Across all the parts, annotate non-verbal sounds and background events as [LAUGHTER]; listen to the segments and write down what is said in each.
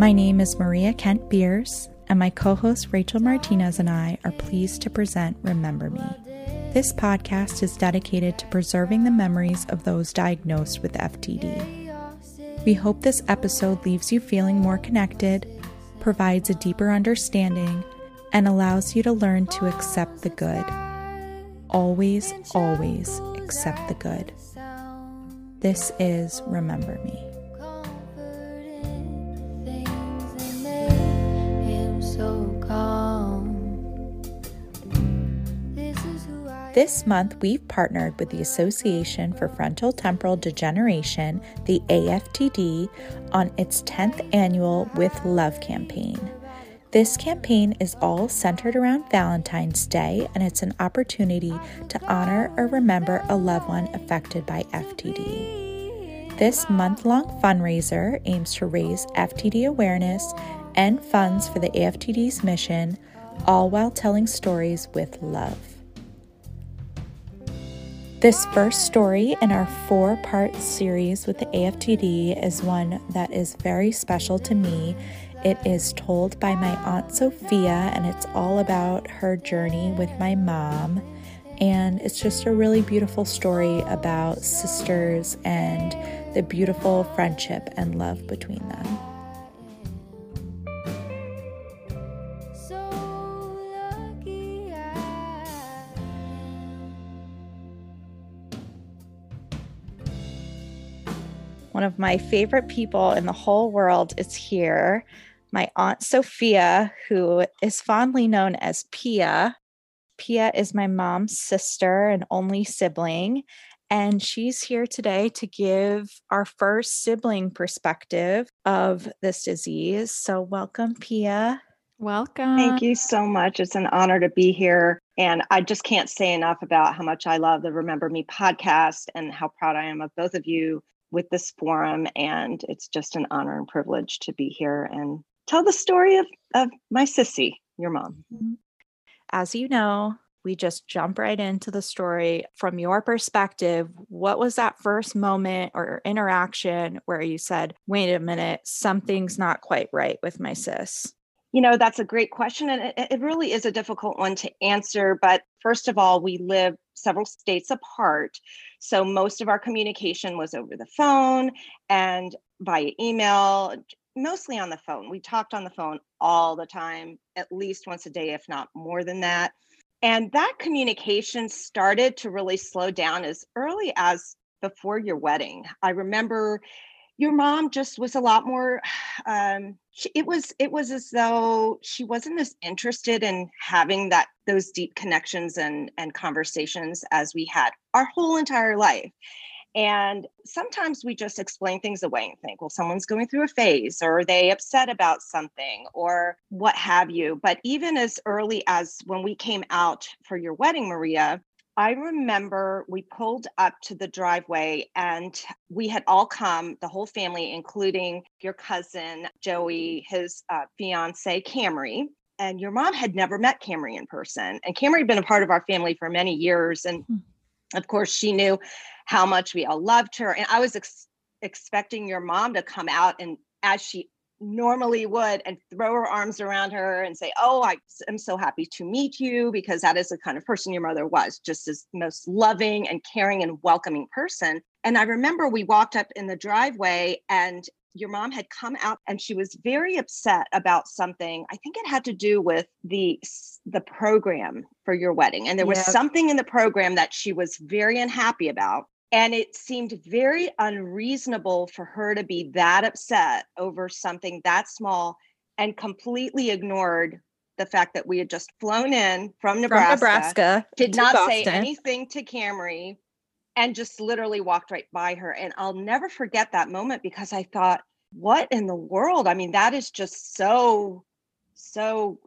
My name is Maria Kent Beers, and my co host Rachel Martinez and I are pleased to present Remember Me. This podcast is dedicated to preserving the memories of those diagnosed with FTD. We hope this episode leaves you feeling more connected, provides a deeper understanding, and allows you to learn to accept the good. Always, always accept the good. This is Remember Me. This month, we've partnered with the Association for Frontotemporal Degeneration, the AFTD, on its 10th annual With Love campaign. This campaign is all centered around Valentine's Day, and it's an opportunity to honor or remember a loved one affected by FTD. This month long fundraiser aims to raise FTD awareness and funds for the AFTD's mission, all while telling stories with love. This first story in our four part series with the AFTD is one that is very special to me. It is told by my Aunt Sophia, and it's all about her journey with my mom. And it's just a really beautiful story about sisters and the beautiful friendship and love between them. One of my favorite people in the whole world is here. My Aunt Sophia, who is fondly known as Pia. Pia is my mom's sister and only sibling. And she's here today to give our first sibling perspective of this disease. So, welcome, Pia. Welcome. Thank you so much. It's an honor to be here. And I just can't say enough about how much I love the Remember Me podcast and how proud I am of both of you with this forum. And it's just an honor and privilege to be here and tell the story of, of my sissy, your mom. Mm-hmm. As you know, we just jump right into the story from your perspective. What was that first moment or interaction where you said, wait a minute, something's not quite right with my sis? You know, that's a great question. And it, it really is a difficult one to answer. But first of all, we live several states apart. So most of our communication was over the phone and via email, mostly on the phone. We talked on the phone all the time, at least once a day, if not more than that. And that communication started to really slow down as early as before your wedding. I remember your mom just was a lot more um she, it was it was as though she wasn't as interested in having that those deep connections and and conversations as we had our whole entire life. And sometimes we just explain things away and think well someone's going through a phase or they upset about something or what have you. But even as early as when we came out for your wedding maria I remember we pulled up to the driveway and we had all come, the whole family, including your cousin Joey, his uh, fiance Camry. And your mom had never met Camry in person. And Camry had been a part of our family for many years. And hmm. of course, she knew how much we all loved her. And I was ex- expecting your mom to come out and as she normally would and throw her arms around her and say, Oh, I am so happy to meet you, because that is the kind of person your mother was, just as most loving and caring and welcoming person. And I remember we walked up in the driveway and your mom had come out and she was very upset about something. I think it had to do with the the program for your wedding. And there was something in the program that she was very unhappy about and it seemed very unreasonable for her to be that upset over something that small and completely ignored the fact that we had just flown in from Nebraska, from Nebraska did not Boston. say anything to Camry, and just literally walked right by her. And I'll never forget that moment because I thought, what in the world? I mean, that is just so, so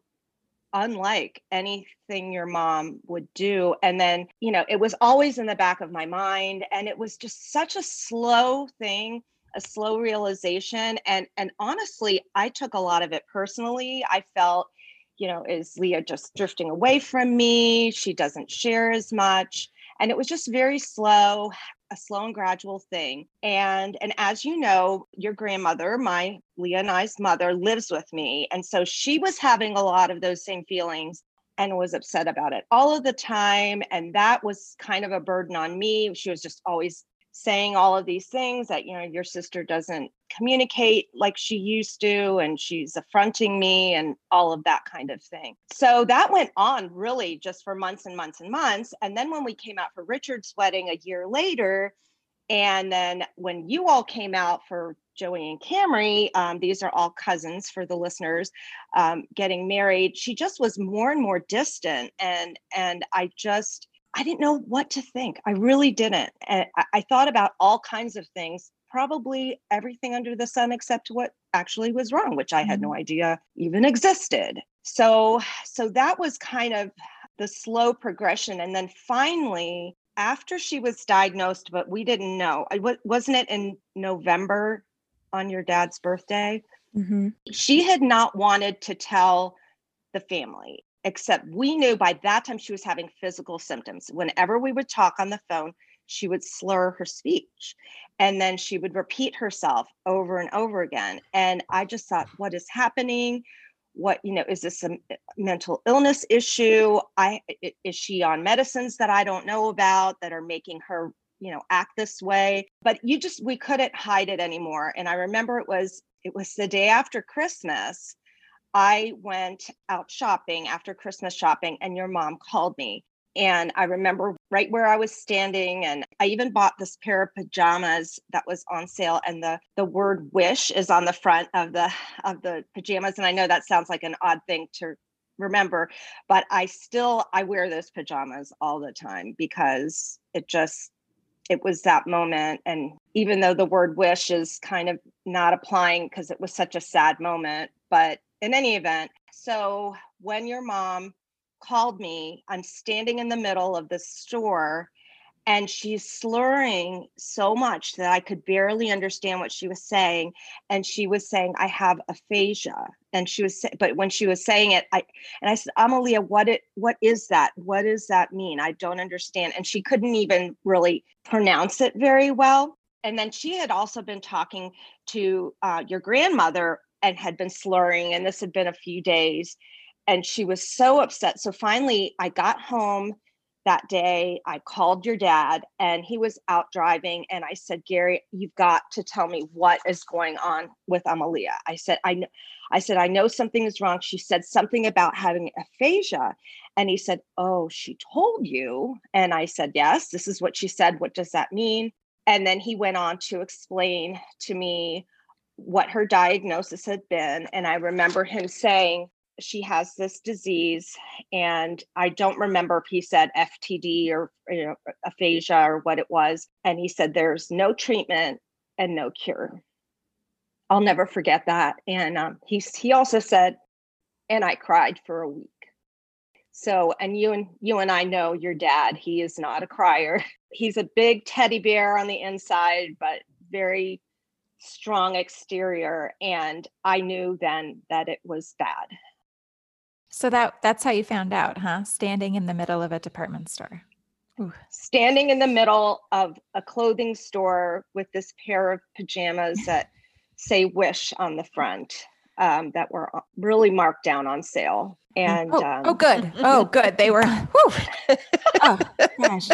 unlike anything your mom would do. And then, you know, it was always in the back of my mind. And it was just such a slow thing, a slow realization. And and honestly, I took a lot of it personally. I felt, you know, is Leah just drifting away from me? She doesn't share as much. And it was just very slow a slow and gradual thing. And and as you know your grandmother my leah and i's mother lives with me. And so she was having a lot of those same feelings and was upset about it all of the time. And that was kind of a burden on me. She was just always saying all of these things that you know your sister doesn't communicate like she used to and she's affronting me and all of that kind of thing so that went on really just for months and months and months and then when we came out for richard's wedding a year later and then when you all came out for Joey and Camry, um, these are all cousins for the listeners, um, getting married, she just was more and more distant. And and I just I didn't know what to think. I really didn't. And I, I thought about all kinds of things, probably everything under the sun except what actually was wrong, which I had no mm-hmm. idea even existed. So, so that was kind of the slow progression. And then finally, after she was diagnosed, but we didn't know, I, wasn't it in November on your dad's birthday? Mm-hmm. She had not wanted to tell the family except we knew by that time she was having physical symptoms. Whenever we would talk on the phone, she would slur her speech and then she would repeat herself over and over again. And I just thought, what is happening? What, you know, is this a uh, mental illness issue? I is she on medicines that I don't know about that are making her, you know, act this way? But you just we couldn't hide it anymore. And I remember it was it was the day after Christmas I went out shopping after Christmas shopping, and your mom called me. And I remember right where I was standing, and I even bought this pair of pajamas that was on sale, and the the word "wish" is on the front of the of the pajamas. And I know that sounds like an odd thing to remember, but I still I wear those pajamas all the time because it just it was that moment and even though the word wish is kind of not applying because it was such a sad moment but in any event, so when your mom called me, I'm standing in the middle of the store and she's slurring so much that I could barely understand what she was saying. And she was saying, I have aphasia. And she was, but when she was saying it, I, and I said, Amalia, what it, what is that? What does that mean? I don't understand. And she couldn't even really pronounce it very well. And then she had also been talking to uh, your grandmother and had been slurring and this had been a few days and she was so upset. So finally i got home that day i called your dad and he was out driving and i said gary you've got to tell me what is going on with amalia. I said i know i said i know something is wrong. She said something about having aphasia and he said oh she told you? And i said yes this is what she said. What does that mean? And then he went on to explain to me what her diagnosis had been. And I remember him saying, she has this disease and i don't remember if he said ftd or you know, aphasia or what it was and he said there's no treatment and no cure i'll never forget that and um, he, he also said and i cried for a week so and you and you and i know your dad he is not a crier [LAUGHS] he's a big teddy bear on the inside but very strong exterior and i knew then that it was bad. So that that's how you found out huh? Standing in the middle of a department store. Ooh. standing in the middle of a clothing store with this pair of pajamas [LAUGHS] that say wish on the front um, that were uh, really marked down on sale. And oh, um, oh good. Oh good. They were [LAUGHS] oh gosh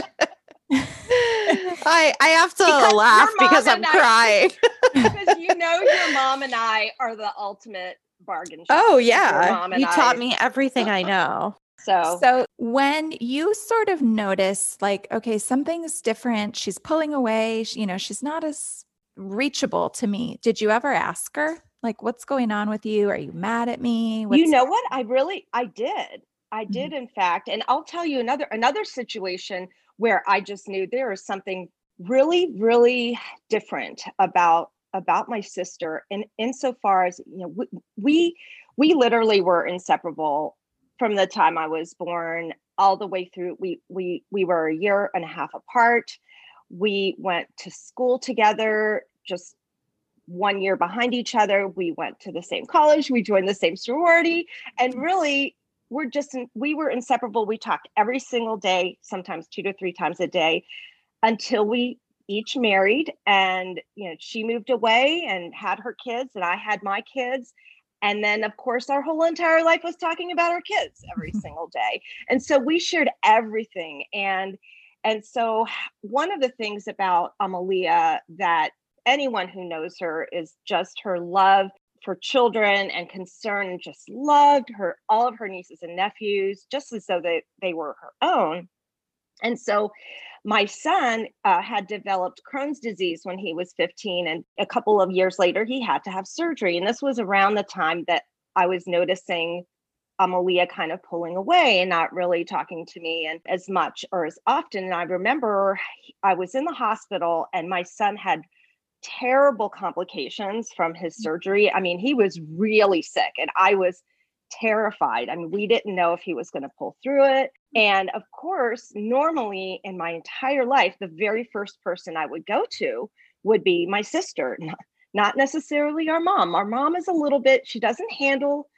[LAUGHS] I I have to because laugh because I'm I, crying. because you know [LAUGHS] your mom and I are the ultimate bargain. Oh yeah, you taught me everything I [LAUGHS] know. So so when you sort of notice like okay something's different, she's pulling away, you know, she's not as reachable to me. Did you ever ask her like what's going on with you? Are you mad at me? What's- you know what? I really I did. I mm-hmm. did mm-hmm. in fact, and I'll tell you another another situation where I just knew there was something really, really different about about my sister and insofar as you know we we literally were inseparable from the time I was born all the way through. We we we were a year and a half apart. We went to school together just one year behind each other. We went to the same college. We joined the same sorority. And really we're just in, we were inseparable. We talked every single day, sometimes two to three times a day, until we each married. And you know, she moved away and had her kids, and I had my kids. And then, of course, our whole entire life was talking about our kids every [LAUGHS] single day. And so we shared everything. And and so one of the things about Amalia that anyone who knows her is just her love for children and concern and just loved her all of her nieces and nephews just as though they, they were her own and so my son uh, had developed crohn's disease when he was 15 and a couple of years later he had to have surgery and this was around the time that i was noticing Amalia kind of pulling away and not really talking to me and as much or as often. And I remember I was in the hospital and my son had terrible complications from his mm. surgery. I mean, he was really sick and I was terrified. I mean, we didn't know if he was going to pull through it. Mm. And of course, normally in my entire life, the very first person I would go to would be my sister, [LAUGHS] not necessarily our mom. Our mom is a little bit, she doesn't handle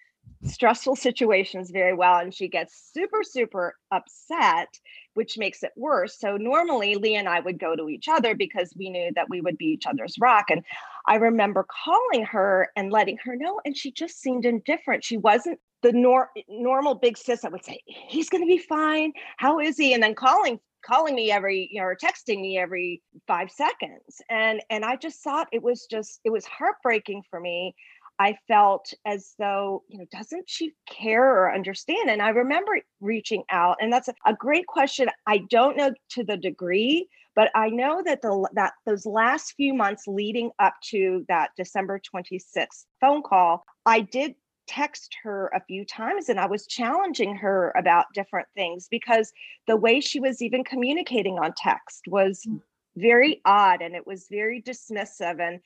stressful situations very well and she gets super super upset which makes it worse. So normally lee and i would go to each other because we knew that we would be each other's rock and i remember calling her and letting her know and she just seemed indifferent. She wasn't the nor- normal big sis that would say he's going to be fine. How is he? and then calling calling me every you know or texting me every five seconds. And and i just thought it was just it was heartbreaking for me I felt as though, you know, doesn't she care or understand? And I remember reaching out, and that's a, a great question. I don't know to the degree, but I know that the that those last few months leading up to that December 26th phone call, I did text her a few times and I was challenging her about different things because the way she was even communicating on text was mm. very odd and it was very dismissive and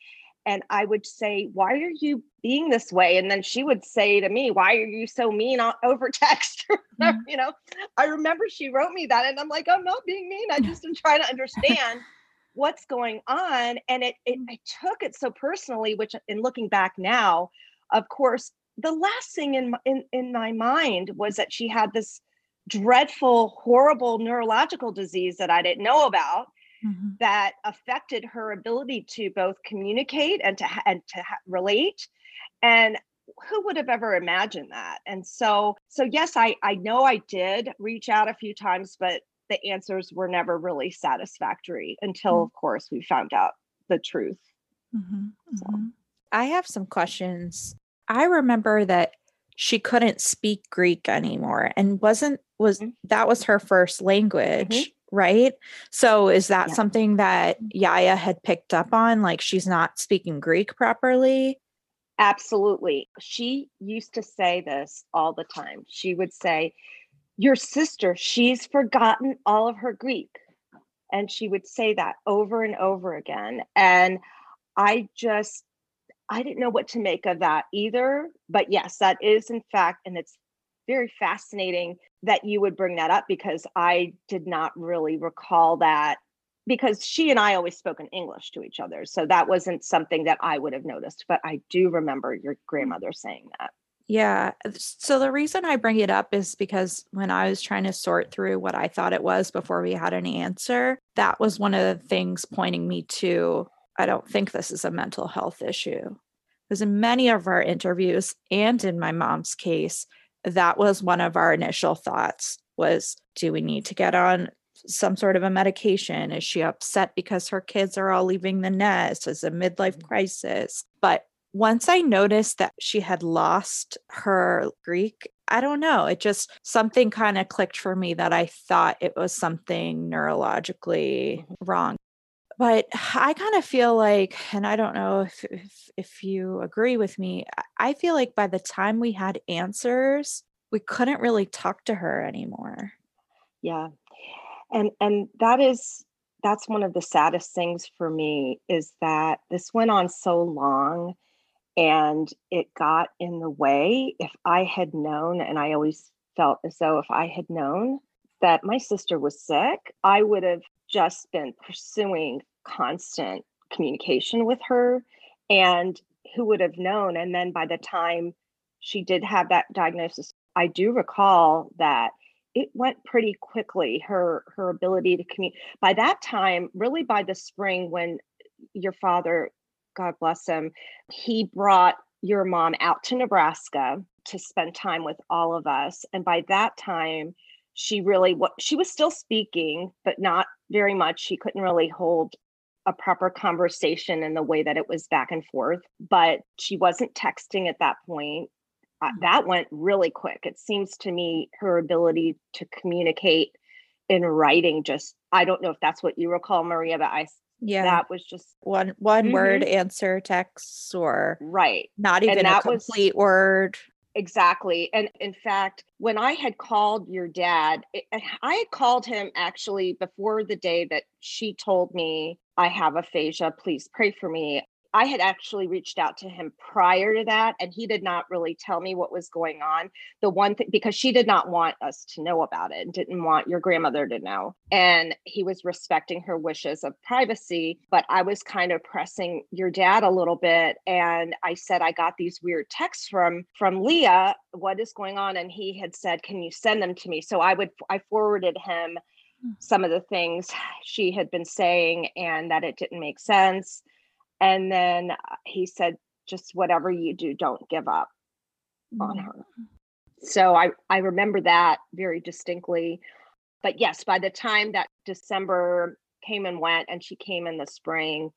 and I would say, Why are you being this way? And then she would say to me, Why are you so mean over text? [LAUGHS] mm-hmm. you know, I remember she wrote me that, and I'm like, I'm not being mean. I just am trying to understand [LAUGHS] what's going on. And it, it I took it so personally, which in looking back now, of course, the last thing in, in, in my mind was that she had this dreadful, horrible neurological disease that I didn't know about mm-hmm. that affected her ability to both communicate and to and to relate and who would have ever imagined that and so so yes i i know i did reach out a few times but the answers were never really satisfactory until mm-hmm. of course we found out the truth mm-hmm. So. Mm-hmm. i have some questions i remember that she couldn't speak greek anymore and wasn't was mm-hmm. that was her first language mm-hmm right? So is that yeah. something that mm-hmm. Yaya had picked up on? Like she's not speaking Greek properly? Absolutely. She used to say this all the time. She would say, Your sister, she's forgotten all of her Greek. And she would say that over and over again. And I just, I didn't know what to make of that either. But yes, that is in fact, and it's very fascinating that you would bring that up because I did not really recall that because she and I always spoke in English to each other. So that wasn't something that I would have noticed, but I do remember your mm. grandmother saying that. Yeah. So the reason I bring it up is because when I was trying to sort through what I thought it was before we had an answer, that was one of the things pointing me to I don't think this is a mental health issue. Because in many of our interviews and in my mom's case, that was one of our initial thoughts was do we need to get on some sort of a medication is she upset because her kids are all leaving the nest is a midlife mm-hmm. crisis but once i noticed that she had lost her greek i don't know it just something kind of clicked for me that i thought it was something neurologically mm-hmm. wrong but i kind of feel like and i don't know if, if, if you agree with me i feel like by the time we had answers we couldn't really talk to her anymore. Yeah and and that is that's one of the saddest things for me is that this went on so long and it got in the way if i had known and i always felt as though if i had known that my sister was sick i would have just been pursuing constant communication with her and who would have known? And then by the time she did have that diagnosis I do recall that it went pretty quickly her her ability to communicate by that time really by the spring when your father god bless him he brought your mom out to nebraska to spend time with all of us and by that time she really what she was still speaking but not very much she couldn't really hold a proper conversation in the way that it was back and forth but she wasn't texting at that point uh, that went really quick. It seems to me her ability to communicate in writing just I don't know if that's what you recall, Maria, but I yeah that was just one one mm-hmm. word answer text or right not even a complete was, word exactly and in fact when i had called your dad i had called him actually before the day that she told me i have aphasia please pray for me I had actually reached out to him prior to that, and he did not really tell me what was going on. The one thing, because she did not want us to know about it, and didn't want your grandmother to know. And he was respecting her wishes of privacy. But I was kind of pressing your dad a little bit. And I said, I got these weird texts from from Leah. What is going on? And he had said, Can you send them to me? So I would I forwarded him hmm. some of the things she had been saying and that it didn't make sense and then uh, he said just whatever you do don't give up mm-hmm. on her. So i i remember that very distinctly. But yes by the time that december came and went and she came in the spring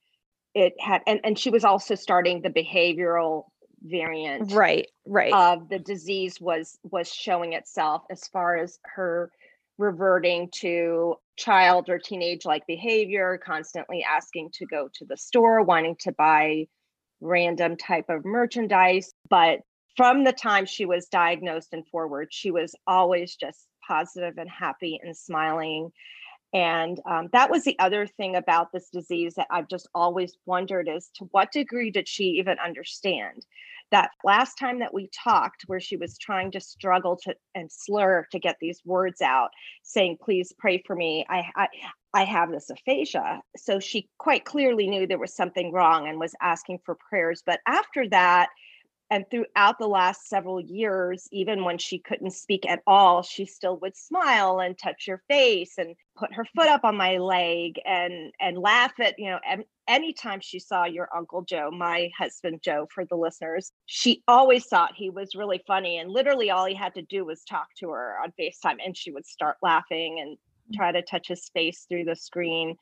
it had and, and she was also starting the behavioral variant right right. of the disease was was showing itself as far as her reverting to child or teenage like behavior, constantly asking to go to the store, wanting to buy random type of merchandise. But from the time she was diagnosed and forward, she was always just positive and happy and smiling. And um, that was the other thing about this disease that I've just always wondered is to what degree did she even understand? That last time that we talked where she was trying to struggle to and slur to get these words out saying please pray for me. I i, I have this aphasia. So she quite clearly knew there was something wrong and was asking for prayers. But after that and throughout the last several years even when she couldn't speak at all she still would smile and touch your face and put her foot up on my leg and and laugh at you know anytime she saw your uncle joe my husband joe for the listeners she always thought he was really funny and literally all he had to do was talk to her on facetime and she would start laughing and mm. try to touch his face through the screen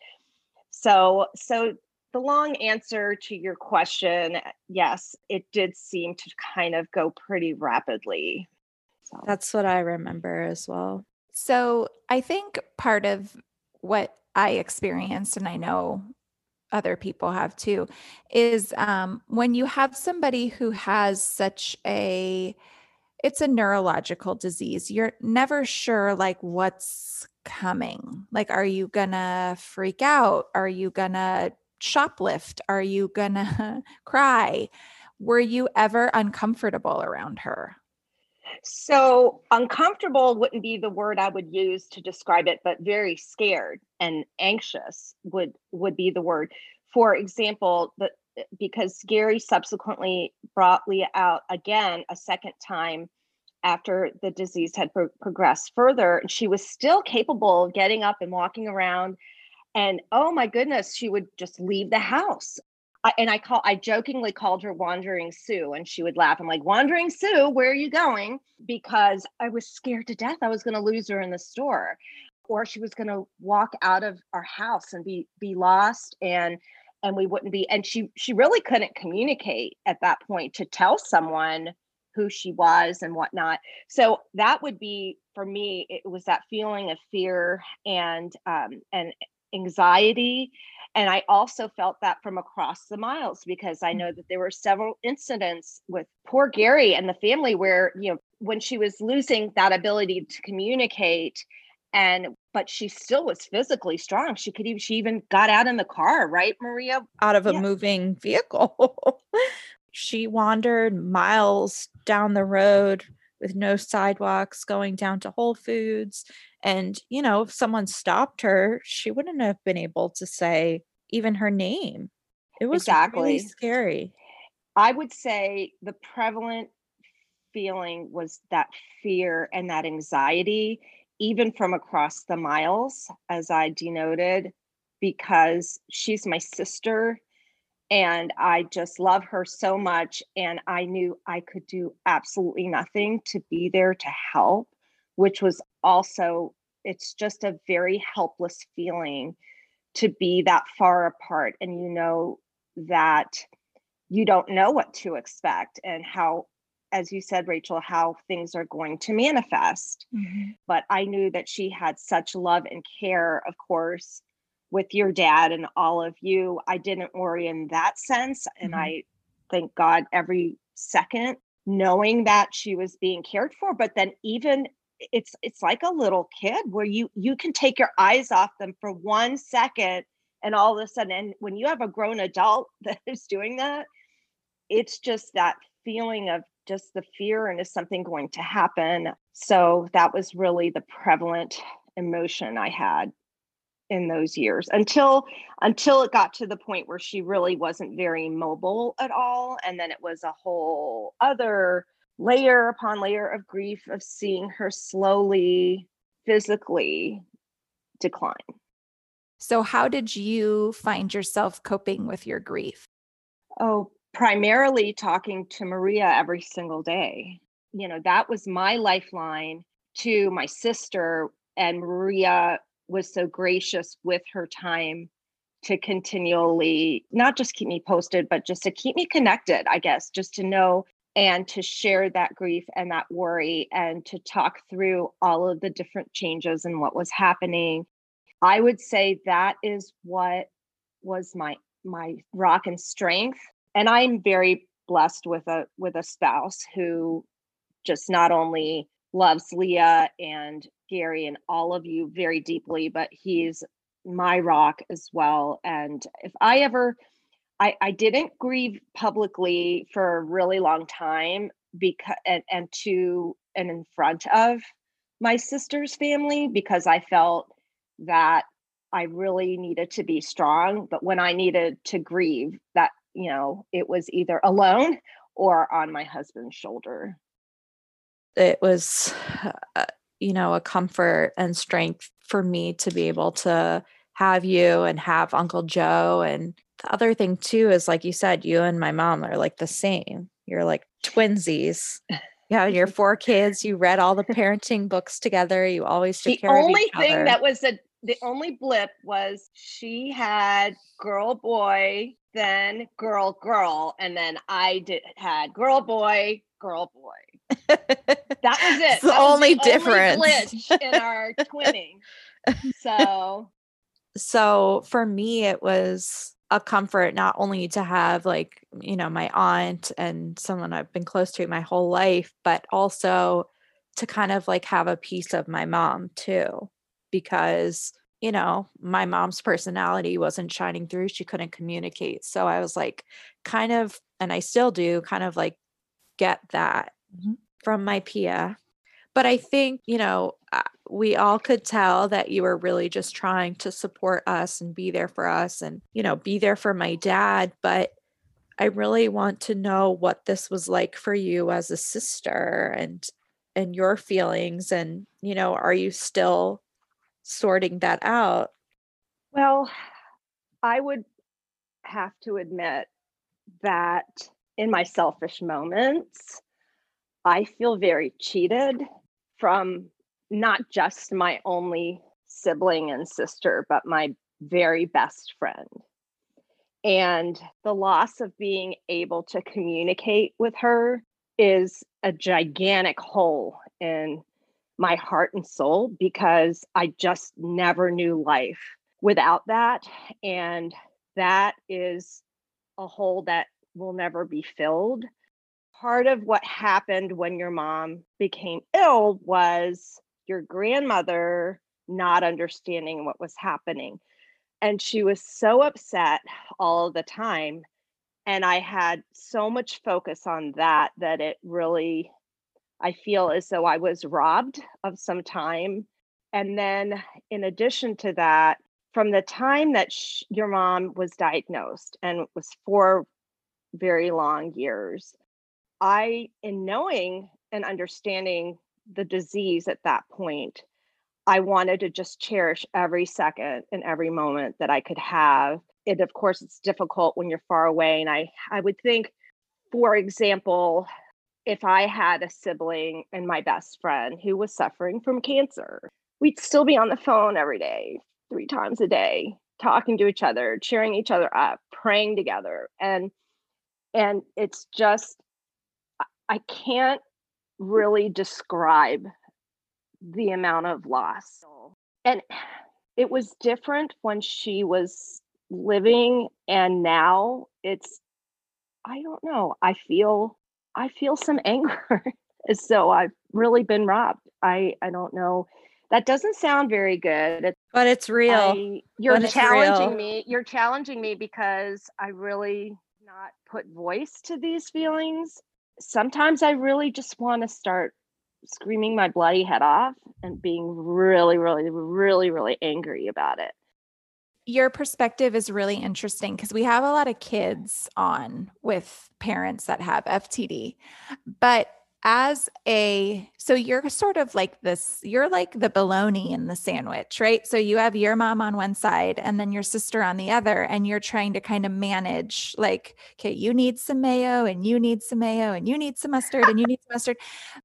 so so the long answer to your question, yes, it did seem to kind of go pretty rapidly. So. That's what I remember as well. So I think part of what I experienced, and I know other people have too, is um, when you have somebody who has such a it's a neurological disease. You're never sure like what's coming. Like, are you gonna freak out? Are you gonna shoplift? Are you gonna [LAUGHS] cry? Were you ever uncomfortable around her? So, uncomfortable wouldn't be the word I would use to describe it, but very scared and anxious would would be the word. For example, the, because Gary subsequently brought Leah out again a second time after the disease had pro- progressed further, and she was still capable of getting up and walking around and oh my goodness she would just leave the house I, and i call i jokingly called her wandering sue and she would laugh i'm like wandering sue where are you going because i was scared to death i was going to lose her in the store or she was going to walk out of our house and be be lost and and we wouldn't be and she she really couldn't communicate at that point to tell someone who she was and whatnot so that would be for me it was that feeling of fear and um and anxiety. And I also felt that from across the miles because I mm. know that there were several incidents with poor Gary and the family where, you know, when she was losing that ability to communicate and but she still was physically strong she could even she even got out in the car right maria out of a yeah. moving vehicle [LAUGHS] she wandered miles down the road with no sidewalks going down to whole foods and, you know, if someone stopped her, she wouldn't have been able to say even her name. It was exactly really scary. I would say the prevalent feeling was that fear and that anxiety, even from across the miles, as I denoted, because she's my sister and I just love her so much. And I knew I could do absolutely nothing to be there to help, which was also, it's just a very helpless feeling to be that far apart. And you know that you don't know what to expect and how as you said rachel how things are going to manifest mm-hmm. but i knew that she had such love and care of course with your dad and all of you i didn't worry in that sense and mm-hmm. i thank god every second knowing that she was being cared for but then even it's it's like a little kid where you you can take your eyes off them for one second and all of a sudden and when you have a grown adult [LAUGHS] that is doing that it's just that feeling of just the fear and is something going to happen so that was really the prevalent emotion i had in those years until until it got to the point where she really wasn't very mobile at all and then it was a whole other layer upon layer of grief of seeing her slowly physically decline. So how did you find yourself coping with your grief? Oh primarily talking to maria every single day. You know that was my lifeline to my sister and maria was so gracious with her time to continually not just keep me posted, but just to keep me connected, I guess, just to know and to share that grief and that worry and to talk through all of the different changes and what was happening. I would say that is what was my my rock and strength. And I'm very blessed with a with a spouse who just not only loves Leah and Gary and all of you very deeply, but he's my rock as well. And if I ever, I, I didn't grieve publicly for a really long time because and, and to and in front of my sister's family because I felt that I really needed to be strong. But when I needed to grieve, that you know, it was either alone or on my husband's shoulder it was uh, you know a comfort and strength for me to be able to have you and have uncle joe. And the other thing too is like you said you and my mom are like the same. You're like twinsies. Yeah your four kids. You read all the parenting books together. You always took the care only of each thing other. that was a the only blip was she had girl boy then girl girl and then i did had girl boy girl boy. That was it. the that only the difference only in our [LAUGHS] twinning. So, so for me, it was a comfort not only to have like you know my aunt and someone I've been close to my whole life, but also to kind of like have a piece of my mom too, because you know my mom's personality wasn't shining through she couldn't communicate so i was like kind of and i still do kind of like get that mm-hmm. from my Pia. But I think, you know, uh, we all could tell that you were really just trying to support us and be there for us and, you know, be there for my dad. But I really want to know what this was like for you as a sister and and your feelings and you know are you still sorting that out well i would have to admit that in my selfish moments, I feel very cheated from not just my only sibling and sister, but my very best friend. And the loss of being able to communicate with her is a gigantic hole in my heart and soul because I just never knew life without that. And that is a hole that will never be filled. Part of what happened when your mom became ill was your grandmother not understanding what was happening. And she was so upset all the time. And I had so much focus on that that it really, I feel as though I was robbed of some time. And then, in addition to that, from the time that sh- your mom was diagnosed and it was four very long years. I, in knowing and understanding the disease at that point, I wanted to just cherish every second and every moment that I could have. And of course, it's difficult when you're far away. And I, I would think, for example, if I had a sibling and my best friend who was suffering from cancer, we'd still be on the phone every day, three times a day, talking to each other, cheering each other up, praying together. And and it's just I can't really describe the amount of loss. And it was different when she was living and now it's I don't know. I feel I feel some [LAUGHS] anger as though I've really been robbed. I I don't know. That doesn't sound very good. It's, but it's real. I, you're challenging real. me. You're challenging me because I really not put voice to these feelings. Sometimes I really just want to start screaming my bloody head off and being really, really, really, really angry about it. Your perspective is really interesting because we have a lot of kids on with parents that have FTD, but as a so you're sort of like this you're like the bologna in the sandwich right? So you have your mom on one side and then your sister on the other and you're trying to kind of manage like okay you need some mayo and you need some mayo and you need some mustard and you need some mustard.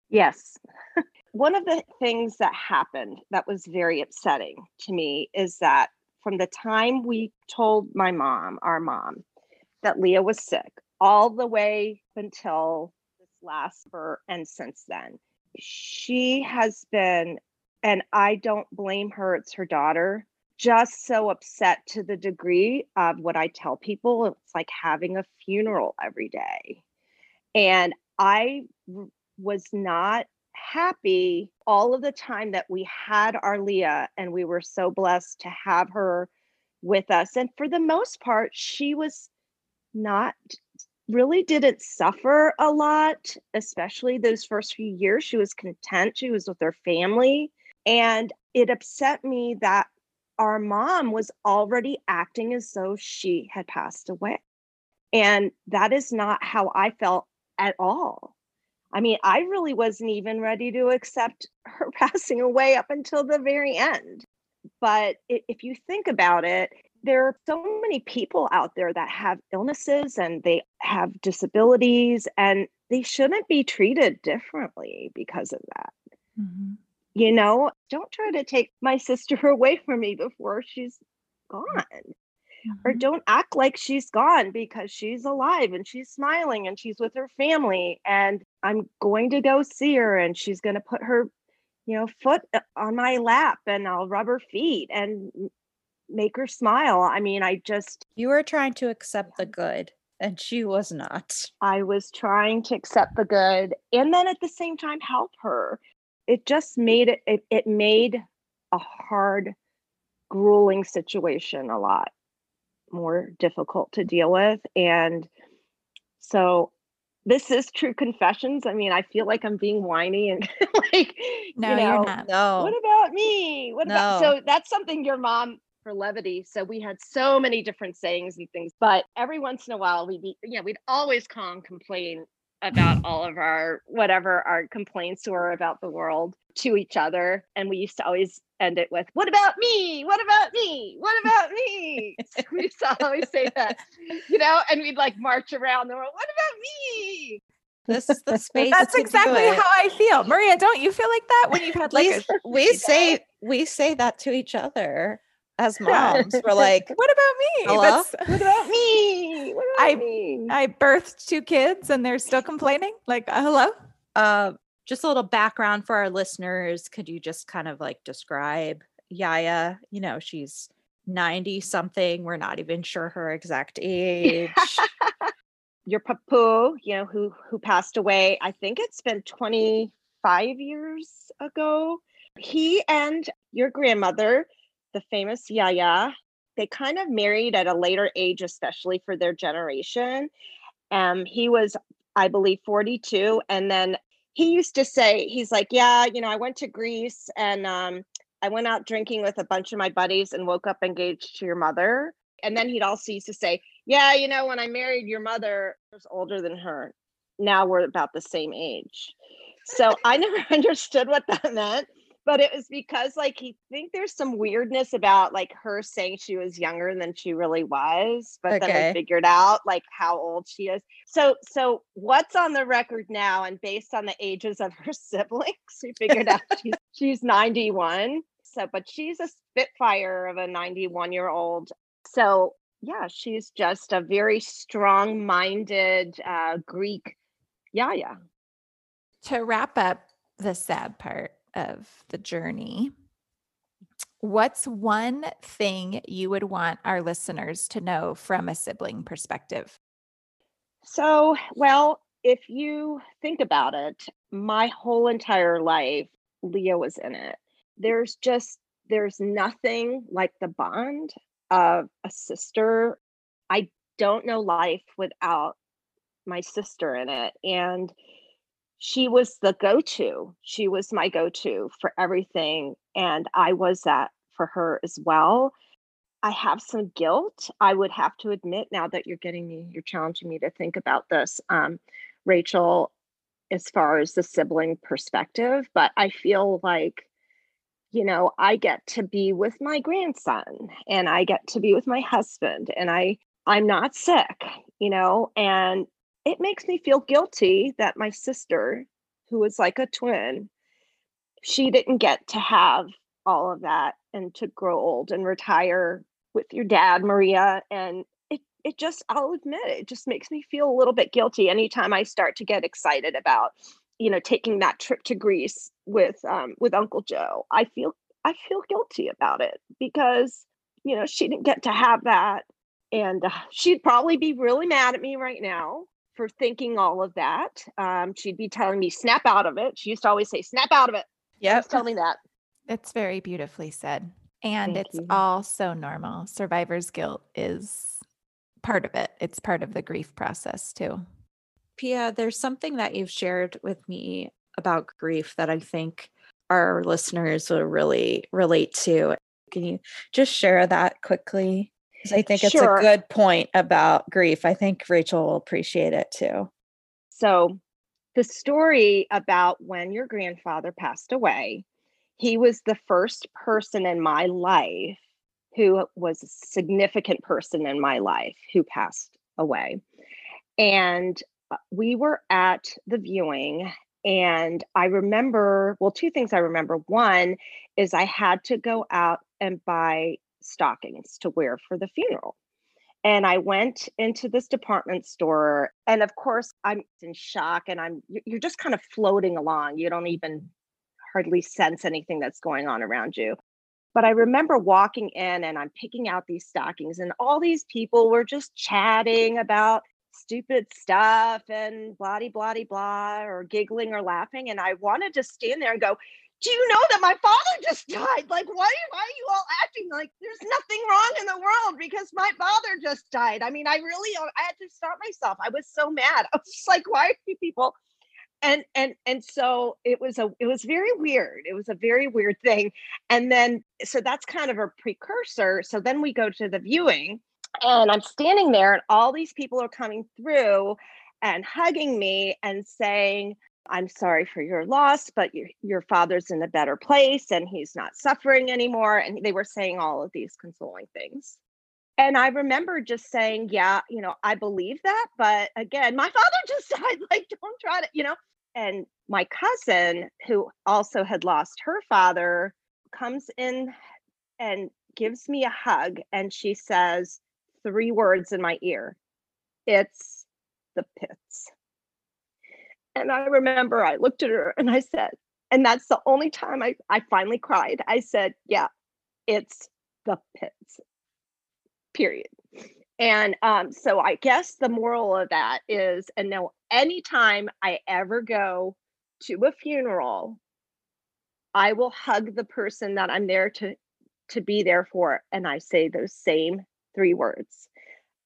Yes. [LAUGHS] One of the things that happened that was very upsetting to me is that from the time we told my mom our mom that leah was sick all the way until last for and since then. She has been, and I don't blame her, it's her daughter, just so upset to the degree of what I tell people. It's like having a funeral every day. And I was not happy all of the time that we had our Leah and we were so blessed to have her with us. And for the most part, she was not really didn't suffer a lot, especially those first few years. She was content, she was with her family. And it upset me that our mom was already acting as though she had passed away. And that is not how I felt at all. I mean, I really wasn't even ready to accept [LAUGHS] her passing away up until the very end. But if you think about it, there are so many people out there that have illnesses and they have disabilities and they shouldn't be treated differently because of that. Mm-hmm. You know, don't try to take my [LAUGHS] sister away from me before she's gone. Mm-hmm. Or don't act like she's gone because she's alive and she's smiling and she's with her family. And I'm going to go see her and she's going to put her, you know, foot uh, on my lap and I'll rub her feet and make her smile. I mean, I just. You were trying to accept the good, and she was not. I was trying to accept the good and then at the same time help her. It just made it, it, it made a hard, grueling situation a lot more difficult to deal with. And so this is true confessions. I mean, I feel like I'm being whiny and [LAUGHS] like, no, you know, you're not. No. What about me? What no. about so that's something your mom for levity. So we had so many different sayings and things, but every once in a while we'd be, yeah, we'd always call and complain about [LAUGHS] all of our whatever our complaints were about the world to each other. And we used to always end it with, What about me? What about me? What about me? [LAUGHS] so we used to always say that, you know, and we'd like march around the world, What about me? This is [LAUGHS] the space. That's exactly how I feel. Maria, don't you feel like that when you've had like we, we say we say that to each other as [LAUGHS] moms we're [LAUGHS] like what about me? What about me? [LAUGHS] What about I, me? I birthed two kids and they're still complaining like uh, hello? Uh just a little background for our listeners could you just kind of like describe yaya? You know she's 90 something we're not even sure her exact age. Your papu you know who who passed away i think it's been 25 years ago. He and your grandmother the famous Yaya. They kind of married at a later age, especially for their generation. Um, he was, I believe, 42. And then he used to say, he's like, Yeah, you know, I went to Greece and um, I went out drinking with a bunch of my buddies and woke up engaged to your mother. And then he'd also used to say, Yeah, you know, when I married your mother, I was older than her. Now we're about the same age. so I never [LAUGHS] understood what that meant but it was because like he think there's some weirdness about like her saying she was younger than she really was but okay. then we figured out like how old she is. So so what's on the record now and based on the ages of her [LAUGHS] siblings we figured out [LAUGHS] she's she's 91 so but she's a spitfire of a 91 year old so yeah she's just a very strong minded uh greek. Yaya to wrap up the sad part of the journey, what's one thing you would want our listeners to know from a sibling perspective? So, well, if you think about it, my whole entire life, Leah was in it. There's just, there's nothing like the bond of a sister. I don't know life without my sister in it. And she was the go-to. She was my go-to for everything and i was that for her as well. I have some guilt. I would have to admit now that you're getting me you're challenging me to think about this um, rachel as far as the sibling perspective but i feel like you know i get to be with my grandson and i get to be with my husband and i i'm not sick you know and it makes me feel guilty that my sister, who was like a twin, she didn't get to have all of that and to grow old and retire with your dad, Maria. And it it just, I'll admit, it just makes me feel a little bit guilty anytime I start to get excited about, you know, taking that trip to Greece with um with Uncle Joe. I feel I feel guilty about it because, you know, she didn't get to have that. And uh, she'd probably be really mad at me right now for thinking all of that. Um, she'd be telling me, snap out of it. She used to always say, snap out of it. Yeah. Tell me that. It's very beautifully said. And Thank it's you. all so normal. Survivor's guilt is part of it, it's part of the grief process too. Pia, there's something that you've shared with me about grief that I think our listeners will really relate to. Can you just share that quickly? I think it's sure. a good point about grief. I think Rachel will appreciate it too. So, the story about when your grandfather passed away, he was the first person in my life who was a significant person in my life who passed away. And uh, we were at the viewing, and I remember well, two things I remember. One is I had to go out and buy stockings to wear for the funeral. And I went into this department store. And of course, I'm in shock and I'm, you're just kind of floating along. You don't even hardly sense anything that's going on around you. But I remember walking in and I'm picking out these stockings, and all these people were just chatting about stupid stuff and blah, blah, blah, or giggling or laughing. And I wanted to stand there and go, do you know that my father just died? Like, why, why are you all acting like there's nothing wrong in the world because my father just died? I mean, I really, uh, I had to stop myself. I was so mad. [LAUGHS] I was just like, why are you people? And and and so it was a it was very weird. It was a very weird thing. And then so that's kind of a precursor. So then we go to the viewing, and I'm standing there, and all these people are coming through and hugging me and saying, I'm sorry for your loss, but your, your father's in a better place and he's not suffering anymore. And they were saying all of these consoling things. And I remember just saying, yeah, you know, I believe that. But again, my [LAUGHS] father just died. Like, don't try to, you know. And my cousin, who also had lost her father, comes in and gives me a hug. And she says three words in my ear it's the pits. And I remember I looked at her and I said, and that's the only time I, I finally cried. I said, Yeah, it's the pits, period. And um, so I guess the moral of that is, and now anytime I ever go to a funeral, I will hug the person that I'm there to to be there for, and I say those same three words.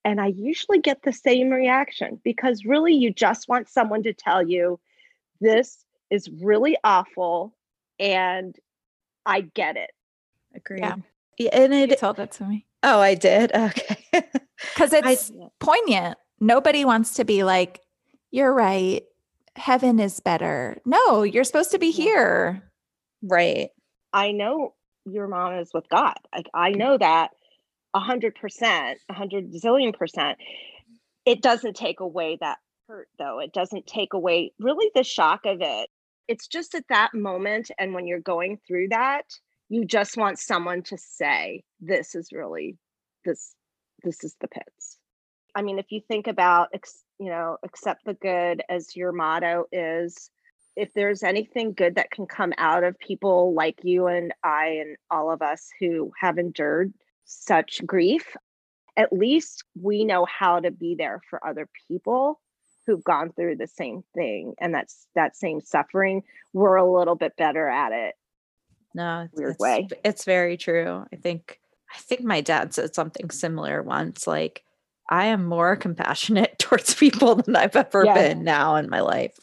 And I usually get the same reaction because really you just want someone to tell you this is really awful and I get it. Agree. Yeah. And it you told that to me. Oh, I did. [LAUGHS] Okay. Because it's I, poignant. Nobody wants to be like, you're right. heaven is better. No, you're supposed to be here. Right. I know your mom is with God. Like I know that a hundred percent, a hundred zillion percent. It doesn't take away that hurt though. It doesn't take away really the shock of it. It's just at that moment and when you're going through that, you just want someone to say, This is really this this is the pits. I mean, if you think about you know, accept the good as your motto is if there's anything good that can come out of people like you and I and all of us who have endured such grief, at least we know how to be there for other people who've gone through the same thing and that's that same suffering. We're a little bit better at it. No, weird it's, way. It's very true. I think I think my dad said something similar once like I am more [LAUGHS] compassionate towards people than I've ever yeah. been now in my life.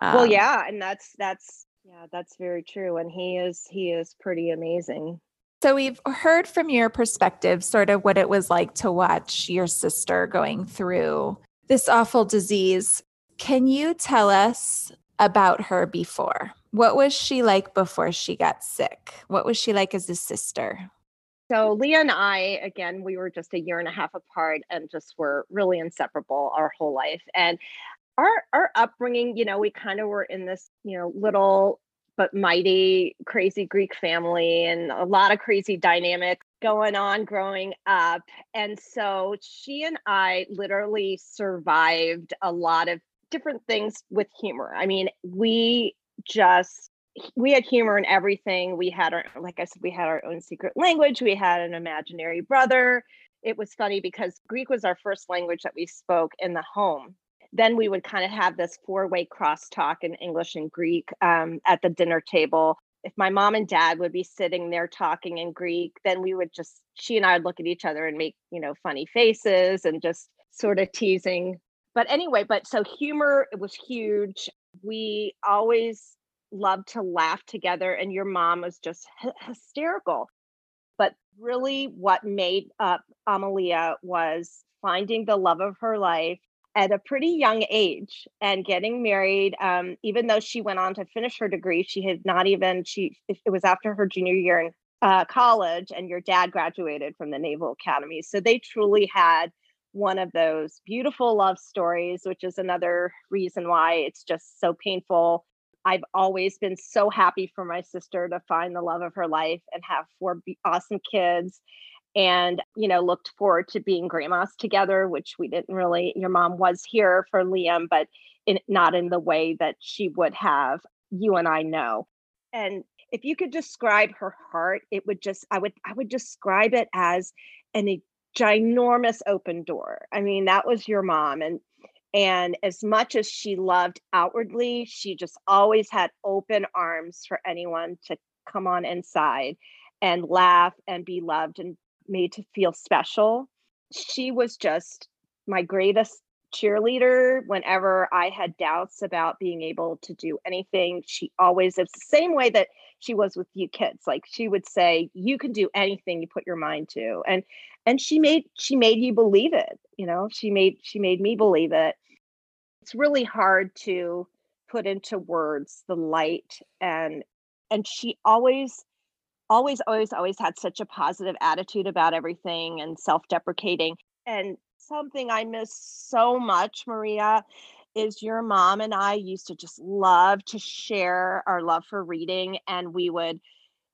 Um, well, yeah, and that's that's yeah, that's very true. And he is he is pretty amazing. So we've heard from your perspective sort of what it was like to watch your sister going through this awful disease. Can you tell us about her before? What was she like before she got sick? What was she like as a sister? So Leah and I, again, we were just a year and a half apart and just were really inseparable our whole life. And our our upbringing, you know, we kind of were in this, you know, little but mighty crazy Greek family and a lot of crazy dynamics going on growing up. And so she and I literally survived a lot of different things with humor. I mean, we just we had humor in everything. We had our, like I said, we had our own secret language. We had an imaginary brother. It was funny because Greek was our first language that we spoke in the home. Then we would kind of have this four way crosstalk in English and Greek um, at the dinner table. If my mom and dad would be sitting there talking in Greek, then we would just, she and I would look at each other and make, you know, funny faces and just sort of teasing. But anyway, but so humor it was huge. We always loved to laugh together, and your mom was just hy- hysterical. But really, what made up Amalia was finding the love of her life at a pretty young age and getting married. Um, even though she went on to finish her degree, she had not even she. It was after her junior year in uh, college, and your dad graduated from the Naval Academy. So they truly had one of those beautiful love stories, which is another reason why it's just so painful I've always been so happy for my sister to find the love of her life and have four awesome kids and you know looked forward to being grandmas together which we didn't really your mom was here for liam but in, not in the way that she would have you and i know. And if you could describe her heart it would just i would i would describe it as an a ginormous open door. I mean that was your mom and and as much as she loved outwardly, she just always had open arms for anyone to come on inside and laugh and be loved and made to feel special. She was just my greatest cheerleader whenever I had doubts about being able to do anything. She always, it's the same way that she was with you kids. Like she would say, you can do anything you put your mind to. And and she made she made you believe it you know she made she made me believe it it's really hard to put into words the light and and she always always always always had such a positive attitude about everything and self-deprecating and something i miss so much maria is your mom and i used to just love to share our love for reading and we would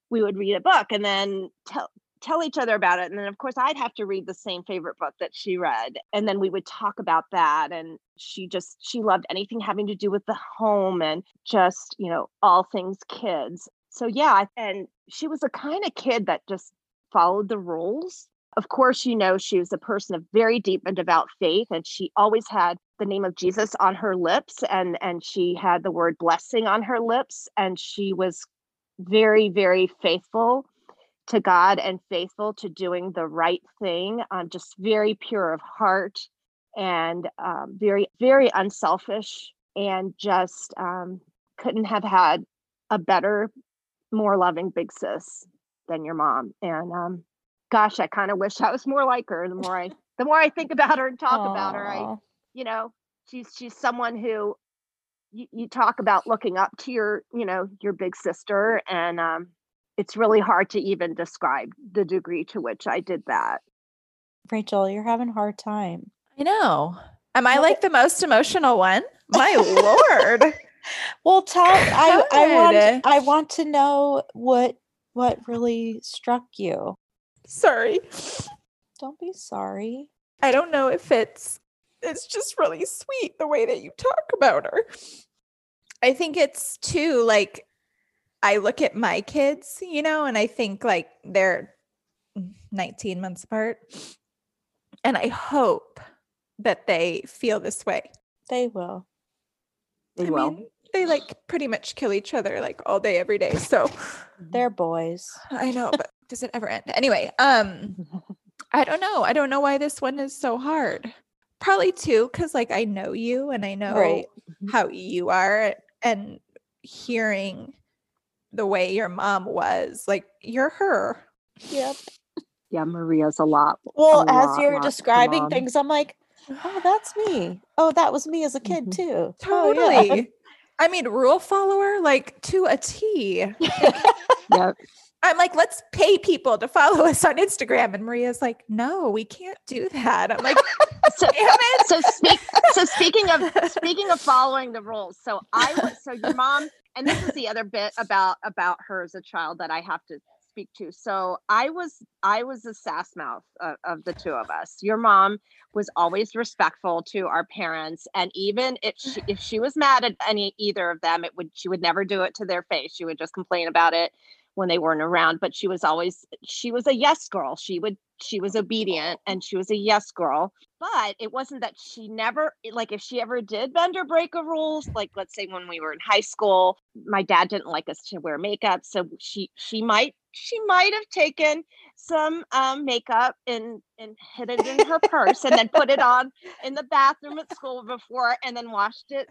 we would read a book and then tell tell each other about it and then of course i'd have to read the same favorite book that she read and then we would talk about that and she just she loved anything having to do with the home and just you know all things kids so yeah and she was a kind of kid that just followed the rules. Of course you know she was a person of very deep and devout faith and she always had the name of jesus on her lips and and she had the word blessing on her lips and she was very very faithful to God and faithful to doing the right thing, um, just very pure of heart and um, very, very unselfish, and just um, couldn't have had a better, more loving big sis than your mom. And um, gosh, I kind of wish I was more like her. The more I, [LAUGHS] the more I think about her and talk Aww. about her, I, you know, she's she's someone who you, you talk about looking up to your, you know, your big sister, and um, it's really hard to even describe the degree to which I did that. Rachel, you're having a hard time. I know. Am I like the most emotional one? My [LAUGHS] lord. Well, tell I [LAUGHS] I want I want to know what what really struck you. Sorry. Don't be sorry. I don't know if it's it's just really sweet the way that you talk about her. I think it's too like I look at my kids, you know, and I think like they're 19 months apart. And I hope that they feel this way. They will. They I will. mean, they like pretty much kill each other like all day every day. So They're boys. I know, but does it ever end? Anyway, um [LAUGHS] I don't know. I don't know why this one is so hard. Probably too, because like I know you and I know Right. how you are, and hearing the way your mom was, like you're her. Yep. yeah, Maria's a lot. Well, a as lot you're like describing things, I'm like, oh, that's me. Oh, that was me as a kid Mhm. too. Oh, yeah. I mean, rule follower, like to a T. Yeah, I'm like, let's pay people to follow us on Instagram. And Maria's like, no, we can't do that. I'm like, [LAUGHS] so, damn it. so speak so speaking of speaking of following the rules so i was so your mom and this is the other bit about about her as a child that i have to speak to. So i was i was the sass mouth of, of the two of us. Your mom was always respectful to our parents and even if she if she was mad at any either of them it would she would never do it to their face. She would just complain about it when they weren't around but she was always she was a yes girl. She would she was obedient and she was a yes girl. But it wasn't that she never like if she ever did bend or break a rules like let's say when we were in high school my dad didn't like us to wear makeup so she she might she might have taken some um, makeup and and hid it in her purse and then put it on in the bathroom at school before and then washed it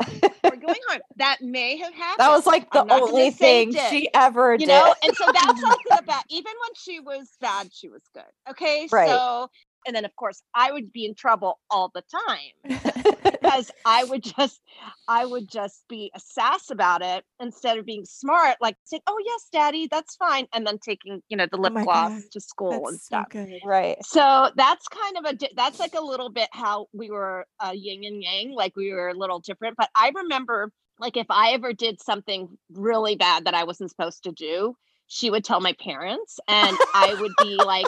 before going home that may have happened That was like the I'm not gonna only thing did she ever did. you know and so that's something about even when she was bad she was good okay [LAUGHS] Right. so and then of course i would be in trouble all the time [LAUGHS] because i would just i would just be a sass about it instead of being smart like saying oh yes daddy that's fine and then taking you know the lip Oh gloss God, to school and That's so stuff good. right. so that's kind of a that's like a little bit how we were uh, yin and yang like we were a little different but i remember like if i ever did something really bad that i wasn't supposed to do she would tell my parents and i would be like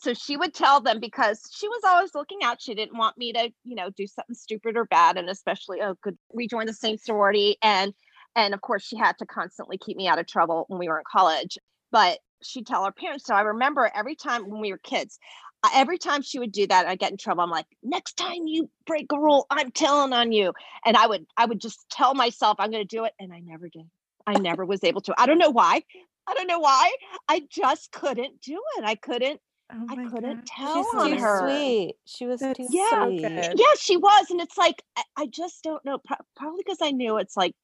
so she would tell them because she was always looking out. She didn't want me to you know do something stupid or bad and especially oh could we join the same sorority? And and of course she had to constantly keep me out of trouble when we were in college. But she'd tell her parents. So i remember every time when we were kids uh, every time she would do that i get in trouble. I'm like next time you break a rule i'm telling on you. And i would i would just tell myself i'm going to do it. And i never did. I never was able to. I don't know why. I don't know why. I just couldn't do it. I couldn't Oh I couldn't God. tell She's on too her. sweet. She was That's too Yeah. sweet. good. yeah she was and it's like i, I just don't know probably because i knew it's like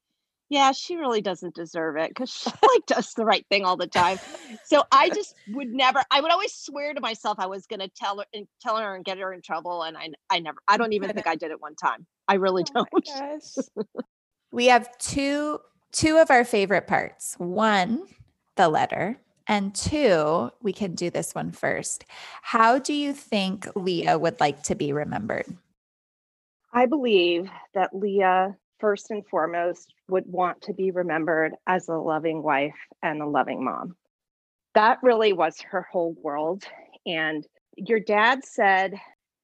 yeah she really doesn't deserve it because she [LAUGHS] like does the right thing all the time so i just would never i would always swear to myself i was going to tell her and tell her and get her in trouble and i i never i don't even think i did it one time i really Oh don't my gosh. we have two two of our favorite parts. One, the letter, and two, we can do this one first. How do you think Leah would like to be remembered? I believe that Leah, first and foremost, would want to be remembered as a loving wife and a loving mom. That really was her whole world. And your dad said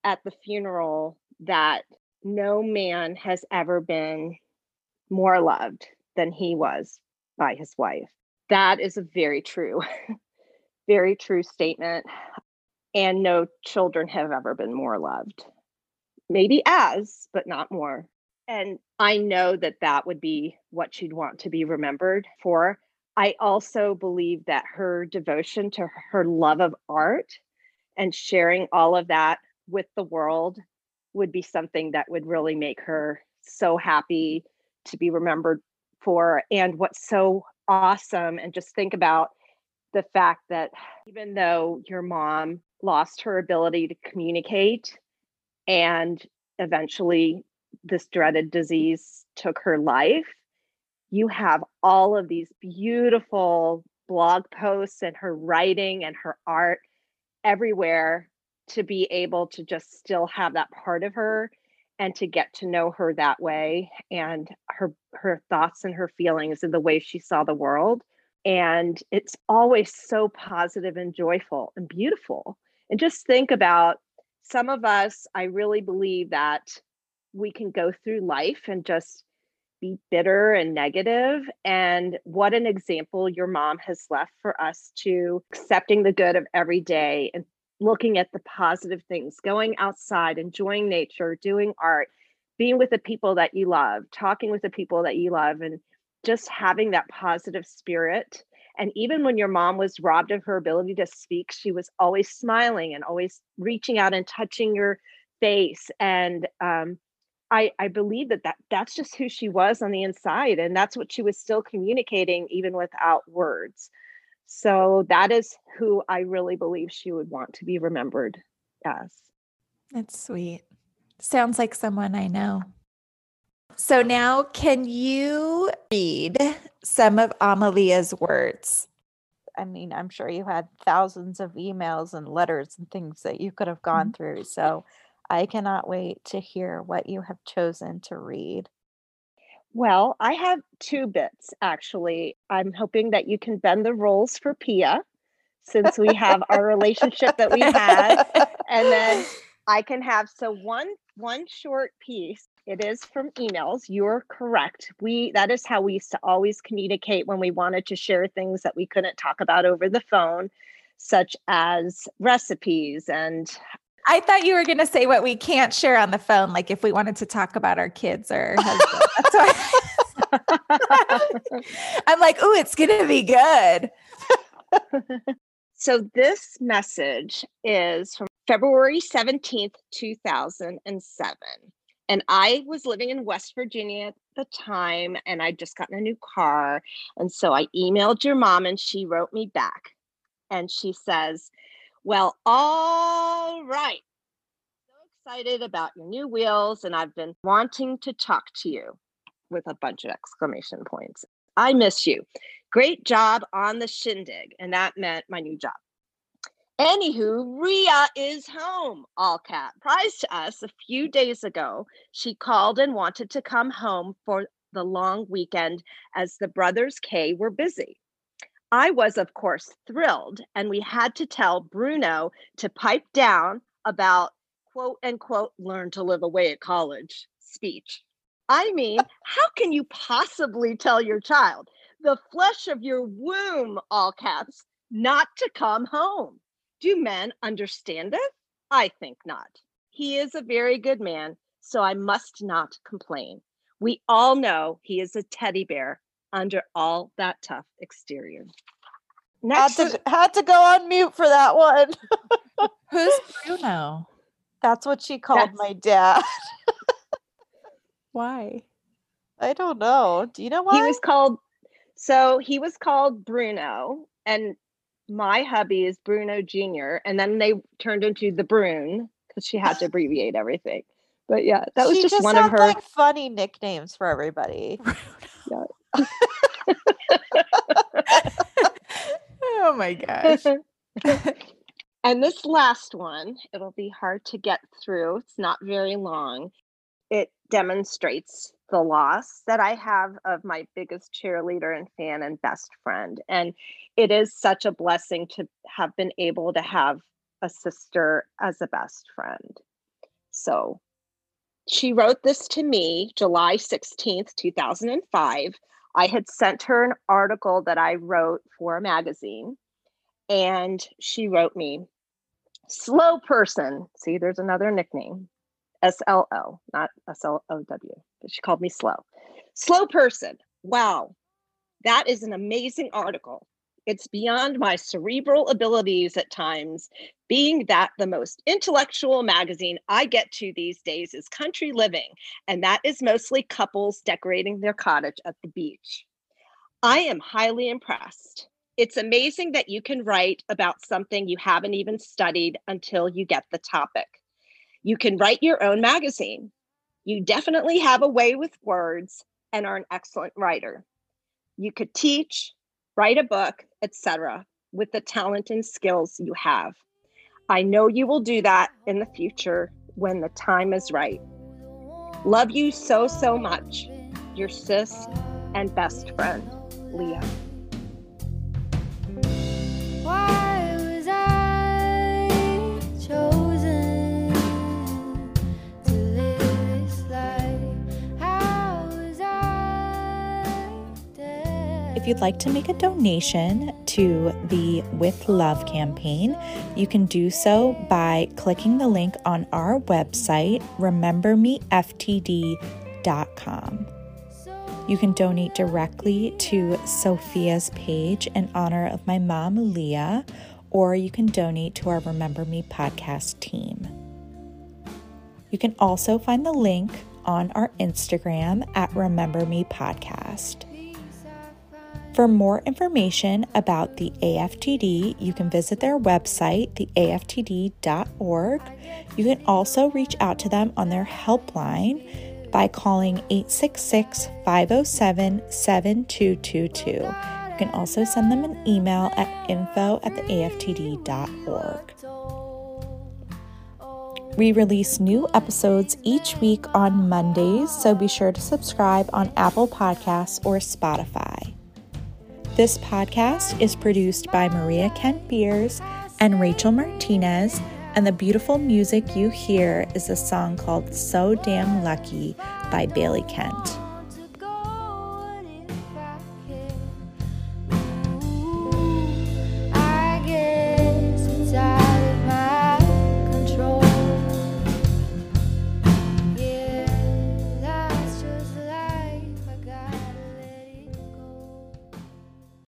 at the funeral that no man has ever been more loved than he was by his wife. That is a very true, [LAUGHS] very true statement. And no children have ever been more loved maybe as, but not more. And I know that that would be what she'd want to be remembered for. I also believe that her devotion to her love of art and sharing all of that with the world would be something that would really make her so happy to be remembered for. And what's so awesome, and just think about the fact that even though your mom lost her ability to communicate and eventually this dreaded disease took her life, you have all of these beautiful blog posts and her writing and her art everywhere to be able to just still have that part of her and to get to know her that way and her her thoughts and her feelings and the way she saw the world. And it's always so positive and joyful and beautiful. And just think about some of us i really believe that we can go through life and just be bitter and negative and what an example your mom has left for us to accepting the good of every day and looking at the positive things, going outside, enjoying nature, doing art, being with the people that you love, talking with the people that you love, and just having that positive spirit. And even when your mom was robbed of her ability to speak, she was always smiling and always reaching out and touching your face. And um, I, I believe that, that that's just who she was on the inside. And that's what she was still communicating, even without words. So that is who I really believe she would want to be remembered as. That's sweet. Sounds like someone I know. So now, can you read some of Amalia's words? I mean, I'm sure you had thousands of emails and letters and things that you could have gone mm-hmm. through. So I cannot wait to hear what you have chosen to read. Well, I have two bits actually. I'm hoping that you can bend the rules for Pia since we have our relationship that we had. And then I can have so one one short piece. It is from emails. You're correct. We that is how we used to always communicate when we wanted to share things that we couldn't talk about over the phone, such as recipes and I thought you were going to say what we can't share on the phone, like if we wanted to talk about our kids or. [LAUGHS] [LAUGHS] I'm like, oh, it's going to be good. so this message is from February 17th, 2007. And I was living in West Virginia at the time, and I'd just gotten a new car. And so I emailed your mom, and she wrote me back. And she says, well, all right. So excited about your new wheels, and I've been wanting to talk to you with a bunch of exclamation points. I miss you. Great job on the shindig. And that meant my new job. Anywho, Ria is home, all cat. Prize to us a few days ago. She called and wanted to come home for the long weekend as the brothers K were busy. I was, of course, thrilled, and we had to tell Bruno to pipe down about quote unquote learn to live away at college speech. I mean, how can you possibly tell your child, the flesh of your womb, all caps, not to come home? Do men understand it? I think not. He is a very good man, so I must not complain. We all know he is a teddy bear under all that tough exterior. Next had to, had to go on mute for that one. [LAUGHS] Who's Bruno? That's what she called That's... my dad. [LAUGHS] why? I don't know. Do you know why? He was called so he was called Bruno and my hubby is Bruno Jr. And then they turned into the Brune because she had to abbreviate everything. But yeah, that was just, just one of her like funny nicknames for everybody. [LAUGHS] yeah. [LAUGHS] oh my gosh. [LAUGHS] and this last one, it'll be hard to get through. It's not very long. It demonstrates the loss that I have of my biggest cheerleader and fan and best friend. And it is such a blessing to have been able to have a sister as a best friend. So she wrote this to me July 16th, 2005. I had sent her an article that I wrote for a magazine, and she wrote me, Slow person. See, there's another nickname S L O, not S L O W, but she called me slow. Slow person. Wow, that is an amazing article. It's beyond my cerebral abilities at times, being that the most intellectual magazine I get to these days is Country Living, and that is mostly couples decorating their cottage at the beach. I am highly impressed. It's amazing that you can write about something you haven't even studied until you get the topic. You can write your own magazine. You definitely have a way with words and are an excellent writer. You could teach, write a book, etc., with the talent and skills you have. I know you will do that in the future when the time is right. Love you so, so much. Your sis and best friend, Leah. If you'd like to make a donation to the With Love campaign, you can do so by clicking the link on our website, remembermeftd.com. You can donate directly to Sophia's page in honor of my mom, Leah, or you can donate to our Remember Me podcast team. You can also find the link on our Instagram at Remember Me Podcast. For more information about the AFTD, you can visit their website, theaftd.org. You can also reach out to them on their helpline by calling 866 507 7222. You can also send them an email at info at theaftd.org. We release new episodes each week on Mondays, so be sure to subscribe on Apple Podcasts or Spotify. This podcast is produced by Maria Kent Beers and Rachel Martinez, and the beautiful music you hear is a song called So Damn Lucky by Bailey Kent.